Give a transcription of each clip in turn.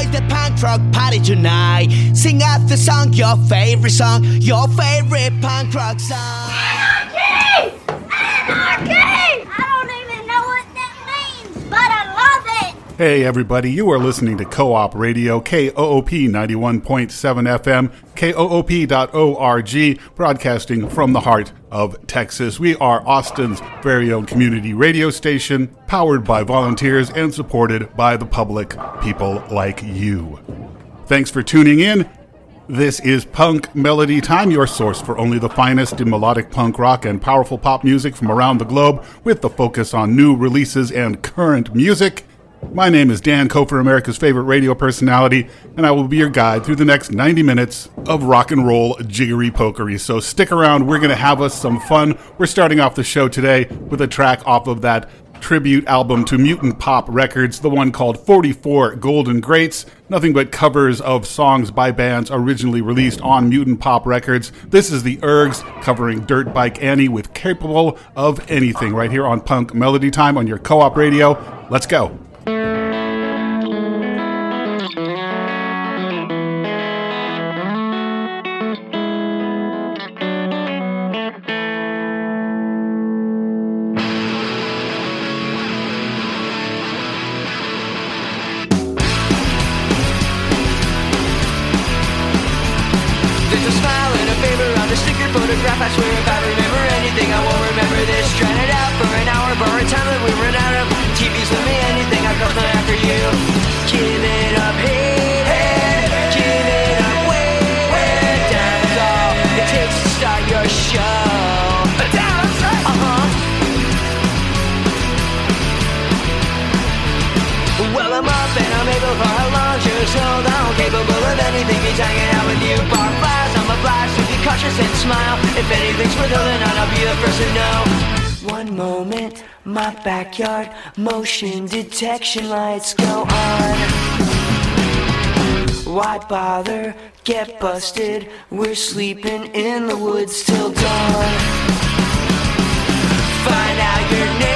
Enjoy the punk rock party tonight. Sing out the song, your favorite song, your favorite punk rock song. Anarchy! Anarchy! I don't even know what that means, but I love it! Hey everybody, you are listening to Co-op Radio, KOOP 91.7 FM, KOOP.org, broadcasting from the heart of Texas. We are Austin's very own community radio station, powered by volunteers and supported by the public, people like you. Thanks for tuning in. This is Punk Melody Time, your source for only the finest in melodic punk rock and powerful pop music from around the globe, with the focus on new releases and current music. My name is Dan Kofer, America's favorite radio personality, and I will be your guide through the next 90 minutes of rock and roll jiggery pokery. So stick around, we're going to have us some fun. We're starting off the show today with a track off of that tribute album to Mutant Pop Records, the one called 44 Golden Greats. Nothing but covers of songs by bands originally released on Mutant Pop Records. This is the Ergs covering Dirt Bike Annie with Capable of Anything right here on Punk Melody Time on your co op radio. Let's go. There's detection lights go on. Why bother? Get busted. We're sleeping in the woods till dawn. Find out your name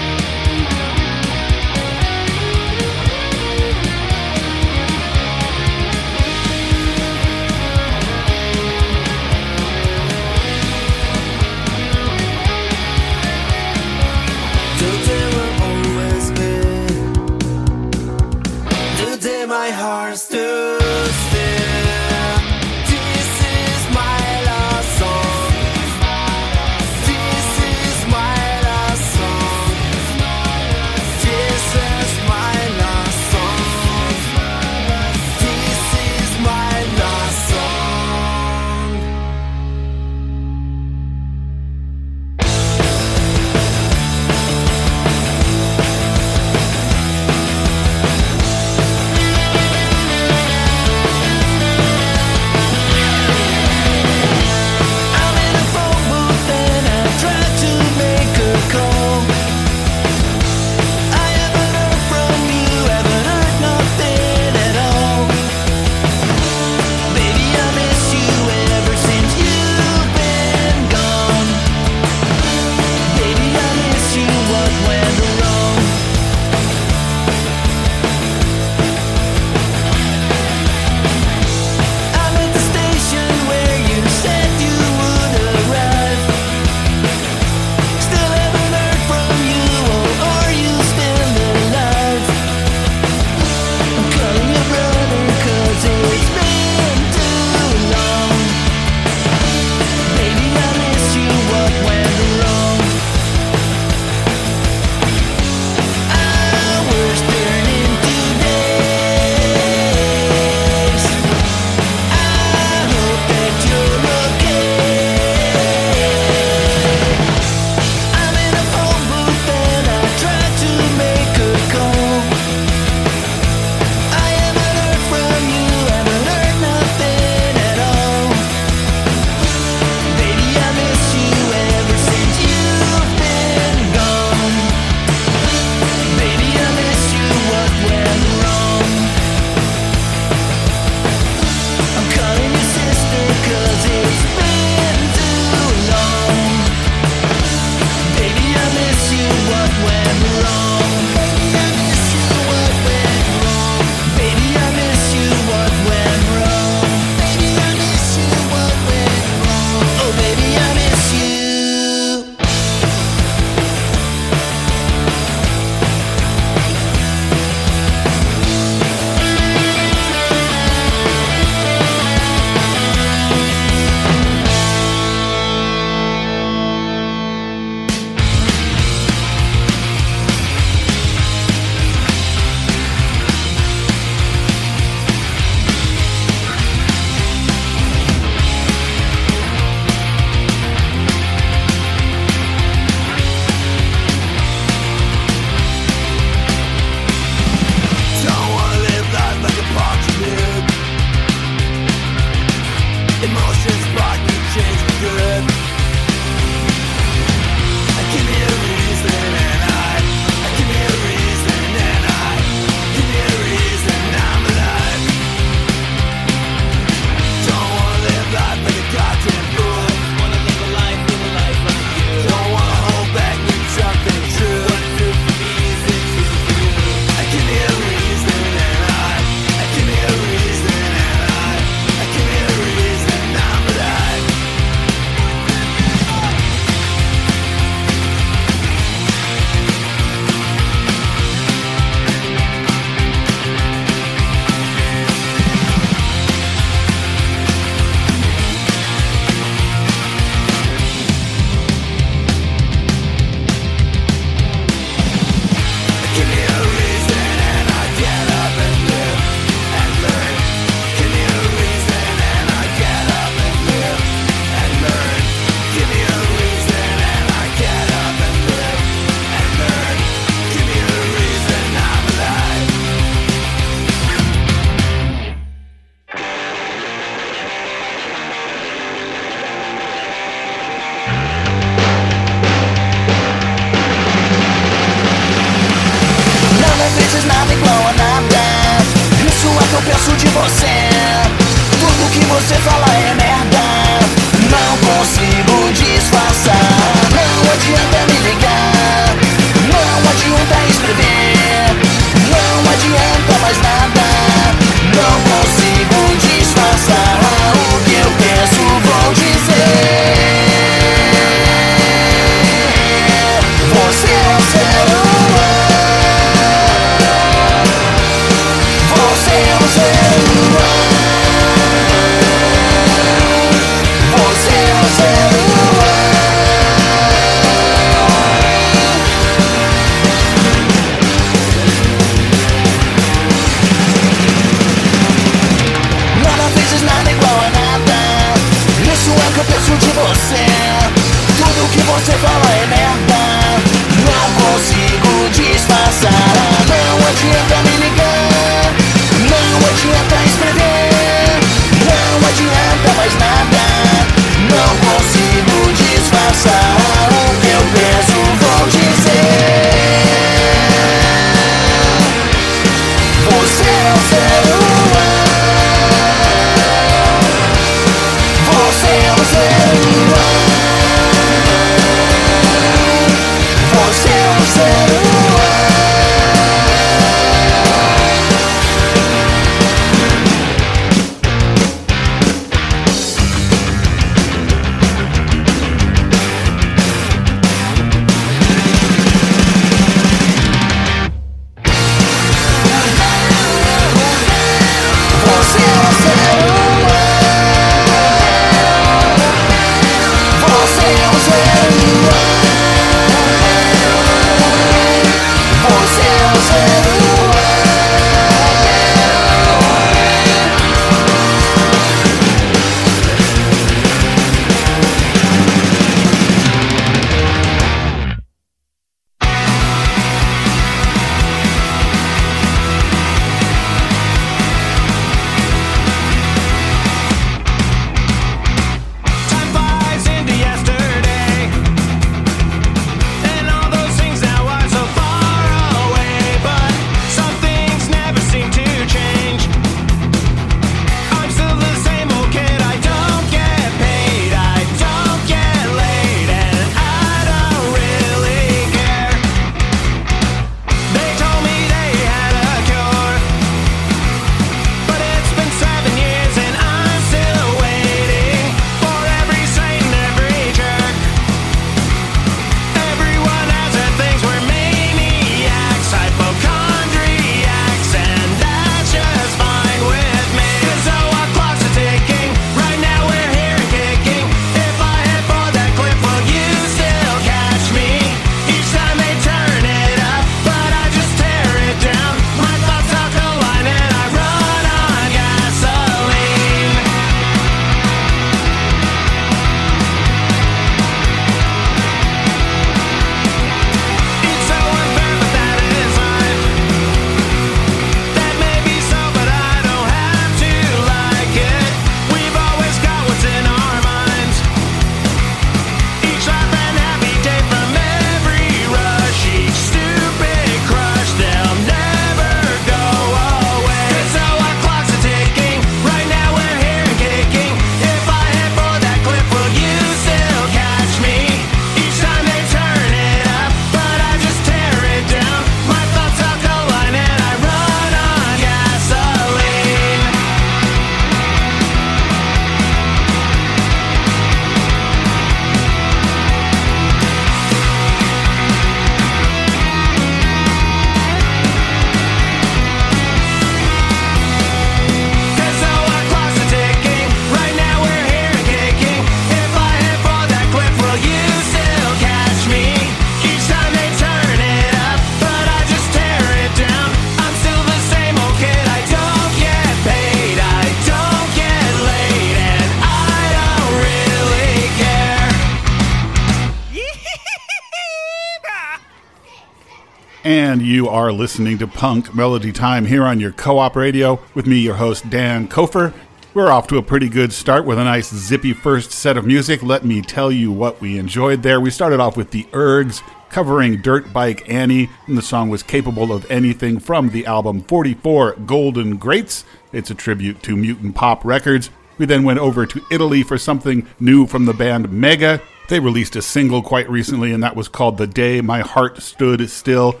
are listening to Punk Melody Time here on your co op radio with me, your host, Dan Kofer. We're off to a pretty good start with a nice zippy first set of music. Let me tell you what we enjoyed there. We started off with the Ergs covering Dirt Bike Annie, and the song was capable of anything from the album 44 Golden Greats. It's a tribute to Mutant Pop Records. We then went over to Italy for something new from the band Mega. They released a single quite recently, and that was called The Day My Heart Stood Still.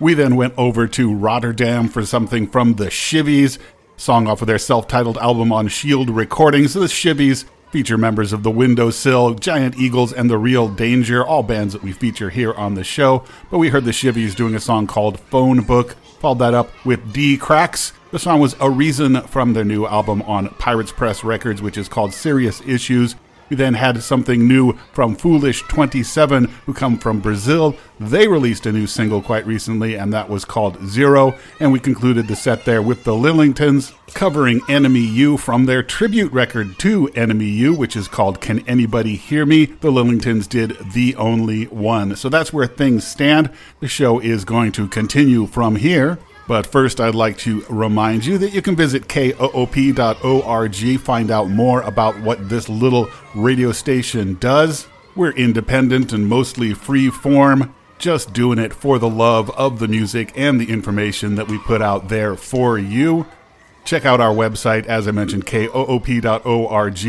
We then went over to Rotterdam for something from the Shivvies, song off of their self titled album on Shield Recordings. The Shivvies feature members of the Windowsill, Giant Eagles, and The Real Danger, all bands that we feature here on the show. But we heard the Shivvies doing a song called Phone Book, followed that up with D Cracks. The song was A Reason from their new album on Pirates Press Records, which is called Serious Issues. We then had something new from Foolish 27, who come from Brazil. They released a new single quite recently, and that was called Zero. And we concluded the set there with the Lillingtons covering Enemy You from their tribute record to Enemy You, which is called Can Anybody Hear Me? The Lillingtons did The Only One. So that's where things stand. The show is going to continue from here. But first, I'd like to remind you that you can visit koop.org, find out more about what this little radio station does. We're independent and mostly free form, just doing it for the love of the music and the information that we put out there for you. Check out our website, as I mentioned, koop.org,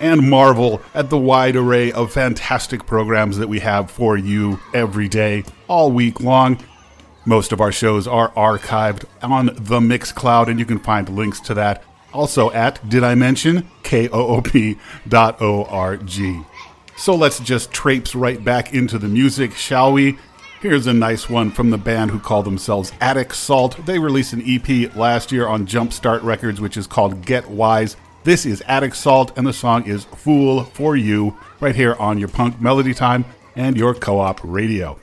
and marvel at the wide array of fantastic programs that we have for you every day, all week long. Most of our shows are archived on the Mixcloud, and you can find links to that also at, did I mention, koop.org. So let's just traipse right back into the music, shall we? Here's a nice one from the band who call themselves Attic Salt. They released an EP last year on Jumpstart Records, which is called Get Wise. This is Attic Salt, and the song is Fool for You, right here on your Punk Melody Time and your co op radio.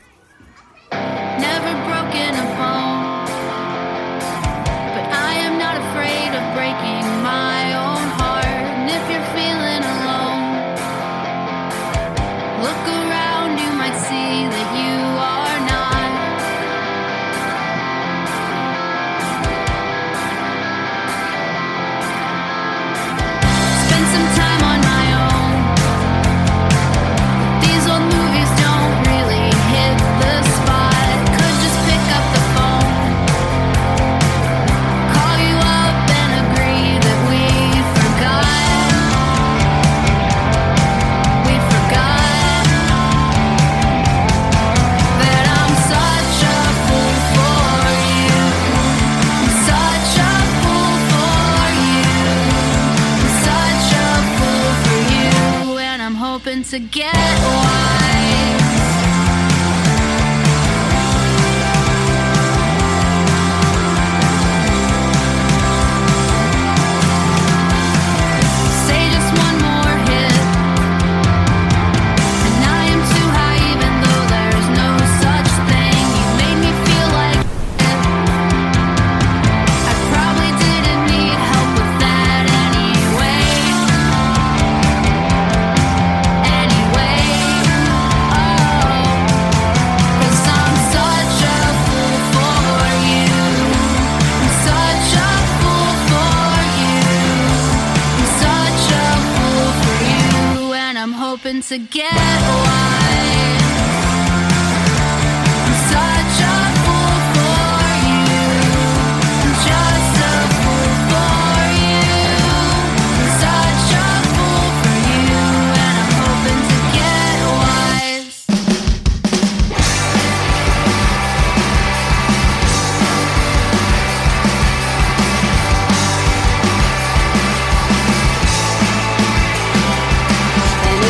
To get wise.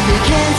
We can't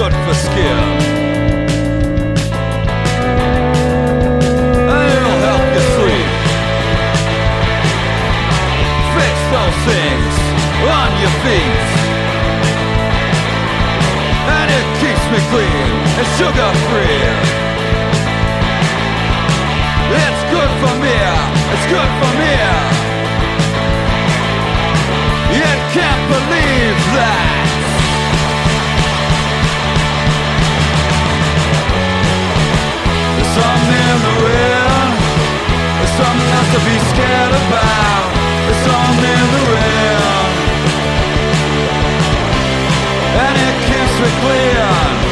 good for skin. things on your feet. And it keeps me clean sugar free It's good for me, it's good for me. You can't believe that. something real There's something else to be scared about. There's something real And it keeps me clear.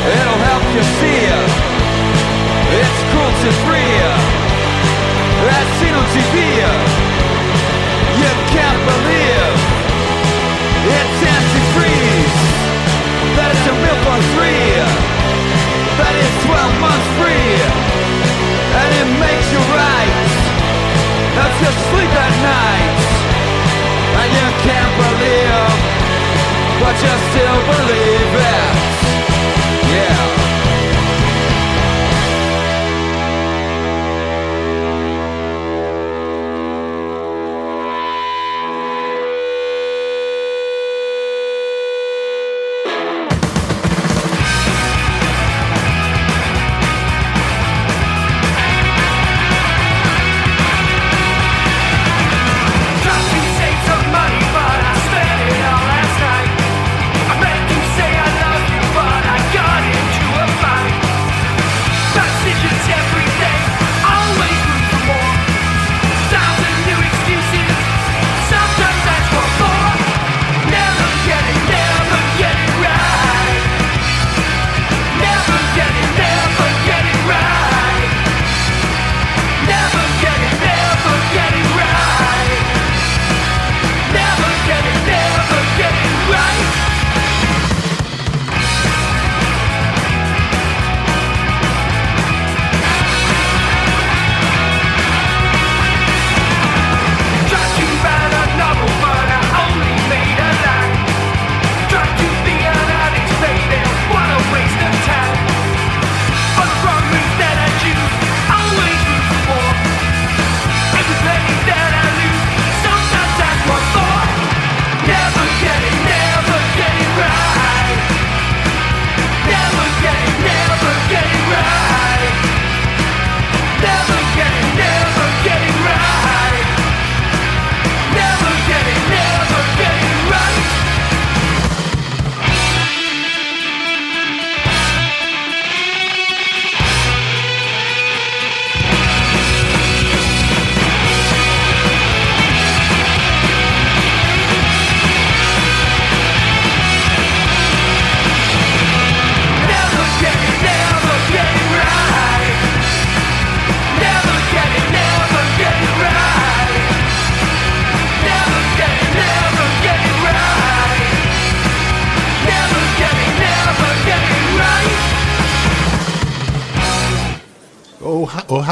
It'll help you see it It's cruelty free That's Sino TV you sleep at night. And you can't believe But you still believe it. Yeah.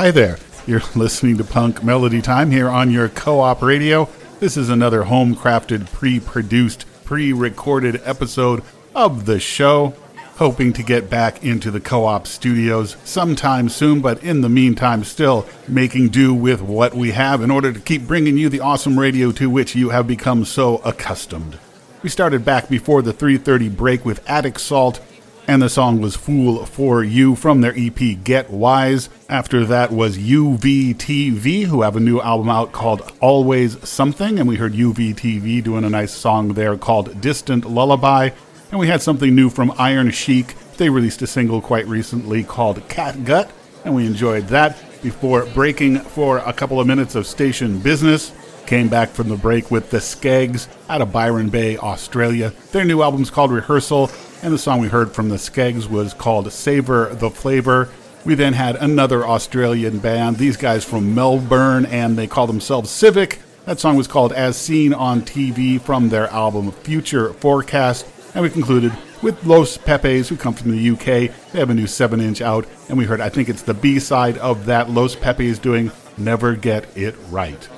Hi, there. You're listening to Punk Melody Time here on your co op radio. This is another home crafted, pre produced, pre recorded episode of the show. Hoping to get back into the co op studios sometime soon, but in the meantime, still making do with what we have in order to keep bringing you the awesome radio to which you have become so accustomed. We started back before the 3:30 break with Attic Salt and the song was Fool for You from their EP Get Wise. After that was UVTV, who have a new album out called Always Something, and we heard UVTV doing a nice song there called Distant Lullaby. And we had something new from Iron Chic. They released a single quite recently called Cat Gut, and we enjoyed that before breaking for a couple of minutes of station business. Came back from the break with the Skegss out of Byron Bay, Australia. Their new album's called Rehearsal, and the song we heard from the Skegss was called Savor the Flavor. We then had another Australian band, these guys from Melbourne, and they call themselves Civic. That song was called As Seen on TV from their album Future Forecast. And we concluded with Los Pepes, who come from the UK. They have a new 7 inch out, and we heard, I think it's the B side of that, Los Pepes doing Never Get It Right.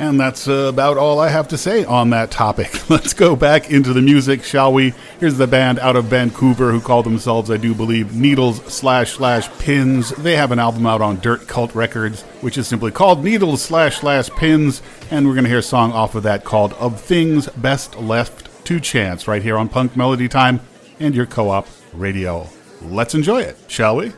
And that's uh, about all I have to say on that topic. Let's go back into the music, shall we? Here's the band out of Vancouver who call themselves, I do believe, Needles slash slash Pins. They have an album out on Dirt Cult Records, which is simply called Needles slash slash Pins. And we're going to hear a song off of that called Of Things Best Left to Chance right here on Punk Melody Time and your co op radio. Let's enjoy it, shall we?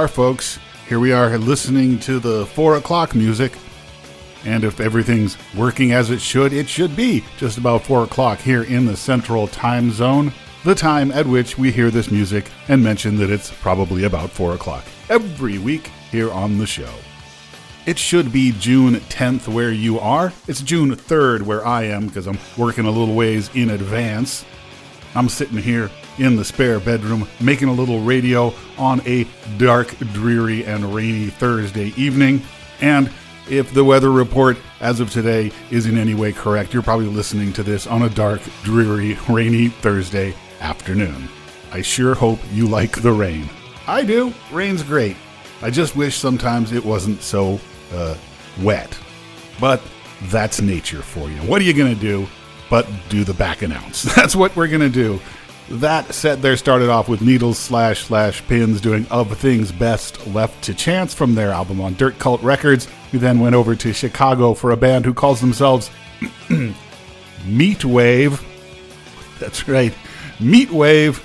Are, folks. Here we are listening to the four o'clock music. And if everything's working as it should, it should be just about four o'clock here in the central time zone, the time at which we hear this music and mention that it's probably about four o'clock every week here on the show. It should be June 10th where you are. It's June 3rd where I am because I'm working a little ways in advance. I'm sitting here in the spare bedroom making a little radio on a dark, dreary, and rainy Thursday evening. And if the weather report as of today is in any way correct, you're probably listening to this on a dark, dreary, rainy Thursday afternoon. I sure hope you like the rain. I do. Rain's great. I just wish sometimes it wasn't so uh, wet. But that's nature for you. What are you going to do but do the back announce? That's what we're going to do. That set there started off with Needles slash slash pins doing Of Things Best Left to Chance from their album on Dirt Cult Records. We then went over to Chicago for a band who calls themselves Meat Wave. That's right, Meat Wave.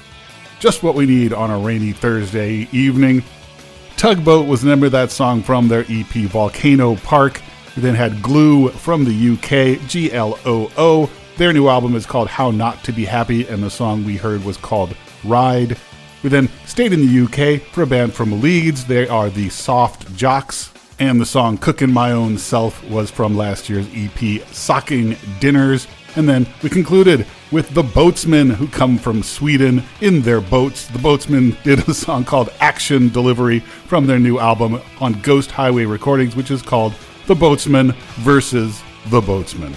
Just what we need on a rainy Thursday evening. Tugboat was the name of that song from their EP Volcano Park. We then had Gloo from the UK, G L O O. Their new album is called How Not to Be Happy, and the song we heard was called Ride. We then stayed in the UK for a band from Leeds. They are the Soft Jocks, and the song Cookin' My Own Self was from last year's EP Socking Dinners. And then we concluded with the Boatsmen, who come from Sweden in their boats. The Boatsmen did a song called Action Delivery from their new album on Ghost Highway Recordings, which is called The Boatsmen versus The Boatsmen.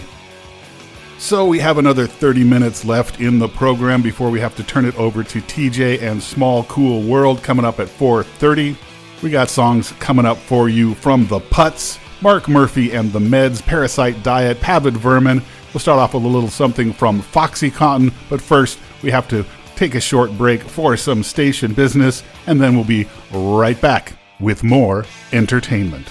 So we have another 30 minutes left in the program before we have to turn it over to TJ and Small Cool World coming up at 4:30. We got songs coming up for you from The Putts, Mark Murphy and the Meds, Parasite Diet, Pavid Vermin. We'll start off with a little something from Foxy Cotton, but first we have to take a short break for some station business, and then we'll be right back with more entertainment.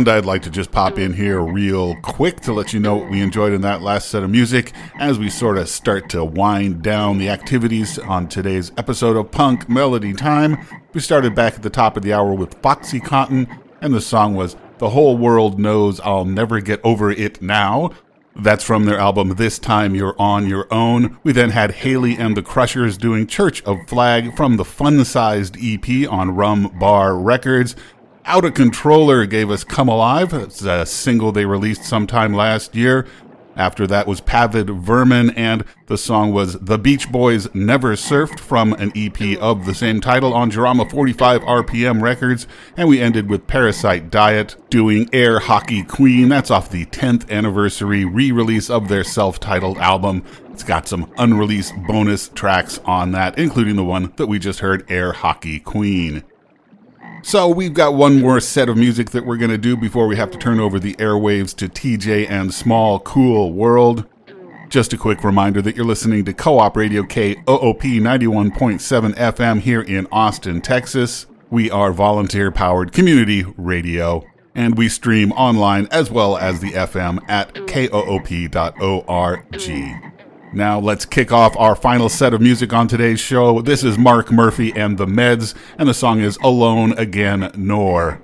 And I'd like to just pop in here real quick to let you know what we enjoyed in that last set of music as we sort of start to wind down the activities on today's episode of Punk Melody Time. We started back at the top of the hour with Foxy Cotton, and the song was The Whole World Knows I'll Never Get Over It Now. That's from their album This Time You're On Your Own. We then had Haley and the Crushers doing Church of Flag from the fun sized EP on Rum Bar Records. Out of Controller gave us Come Alive. It's a single they released sometime last year. After that was Pavid Vermin, and the song was The Beach Boys Never Surfed from an EP of the same title on Jarama 45 RPM Records. And we ended with Parasite Diet doing Air Hockey Queen. That's off the 10th anniversary re release of their self titled album. It's got some unreleased bonus tracks on that, including the one that we just heard, Air Hockey Queen. So we've got one more set of music that we're going to do before we have to turn over the airwaves to TJ and Small Cool World. Just a quick reminder that you're listening to Co-op Radio KOOP 91.7 FM here in Austin, Texas. We are volunteer powered community radio and we stream online as well as the FM at koop.org. Now let's kick off our final set of music on today's show. This is Mark Murphy and the Meds, and the song is Alone Again Nor.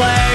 Postman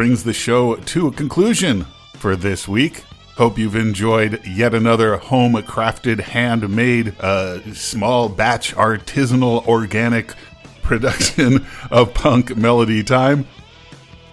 brings the show to a conclusion for this week. Hope you've enjoyed yet another home crafted, handmade, uh, small batch, artisanal, organic production of punk melody time.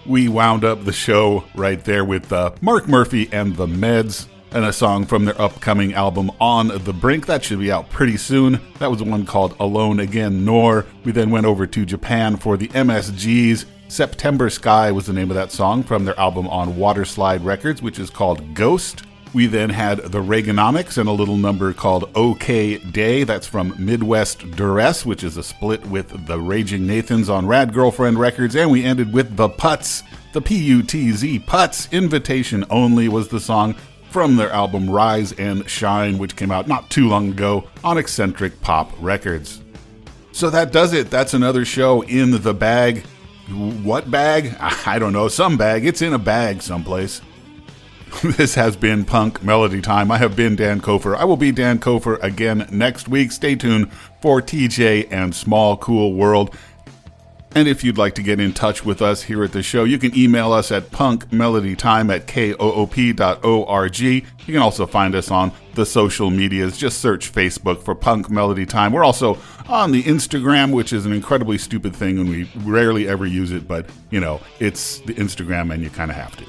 We wound up the show right there with uh, Mark Murphy and the Meds and a song from their upcoming album On the Brink. That should be out pretty soon. That was one called Alone Again Nor. We then went over to Japan for the MSGs. September Sky was the name of that song from their album on Waterslide Records, which is called Ghost. We then had the Reaganomics and a little number called OK Day. That's from Midwest Duress, which is a split with the Raging Nathans on Rad Girlfriend Records. And we ended with The Putz, the P U T Z Putz. Invitation Only was the song from their album Rise and Shine, which came out not too long ago on Eccentric Pop Records. So that does it. That's another show in the bag. What bag? I don't know. Some bag. It's in a bag someplace. this has been Punk Melody Time. I have been Dan Kofer. I will be Dan Kofer again next week. Stay tuned for TJ and Small Cool World. And if you'd like to get in touch with us here at the show, you can email us at punkmelodytime at koop.org. You can also find us on the social medias. Just search Facebook for Punk Melody Time. We're also on the Instagram, which is an incredibly stupid thing and we rarely ever use it, but you know, it's the Instagram and you kind of have to.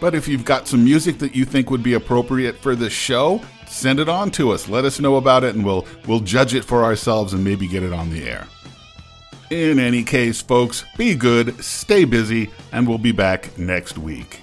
But if you've got some music that you think would be appropriate for this show, send it on to us. Let us know about it and we'll we'll judge it for ourselves and maybe get it on the air. In any case, folks, be good, stay busy, and we'll be back next week.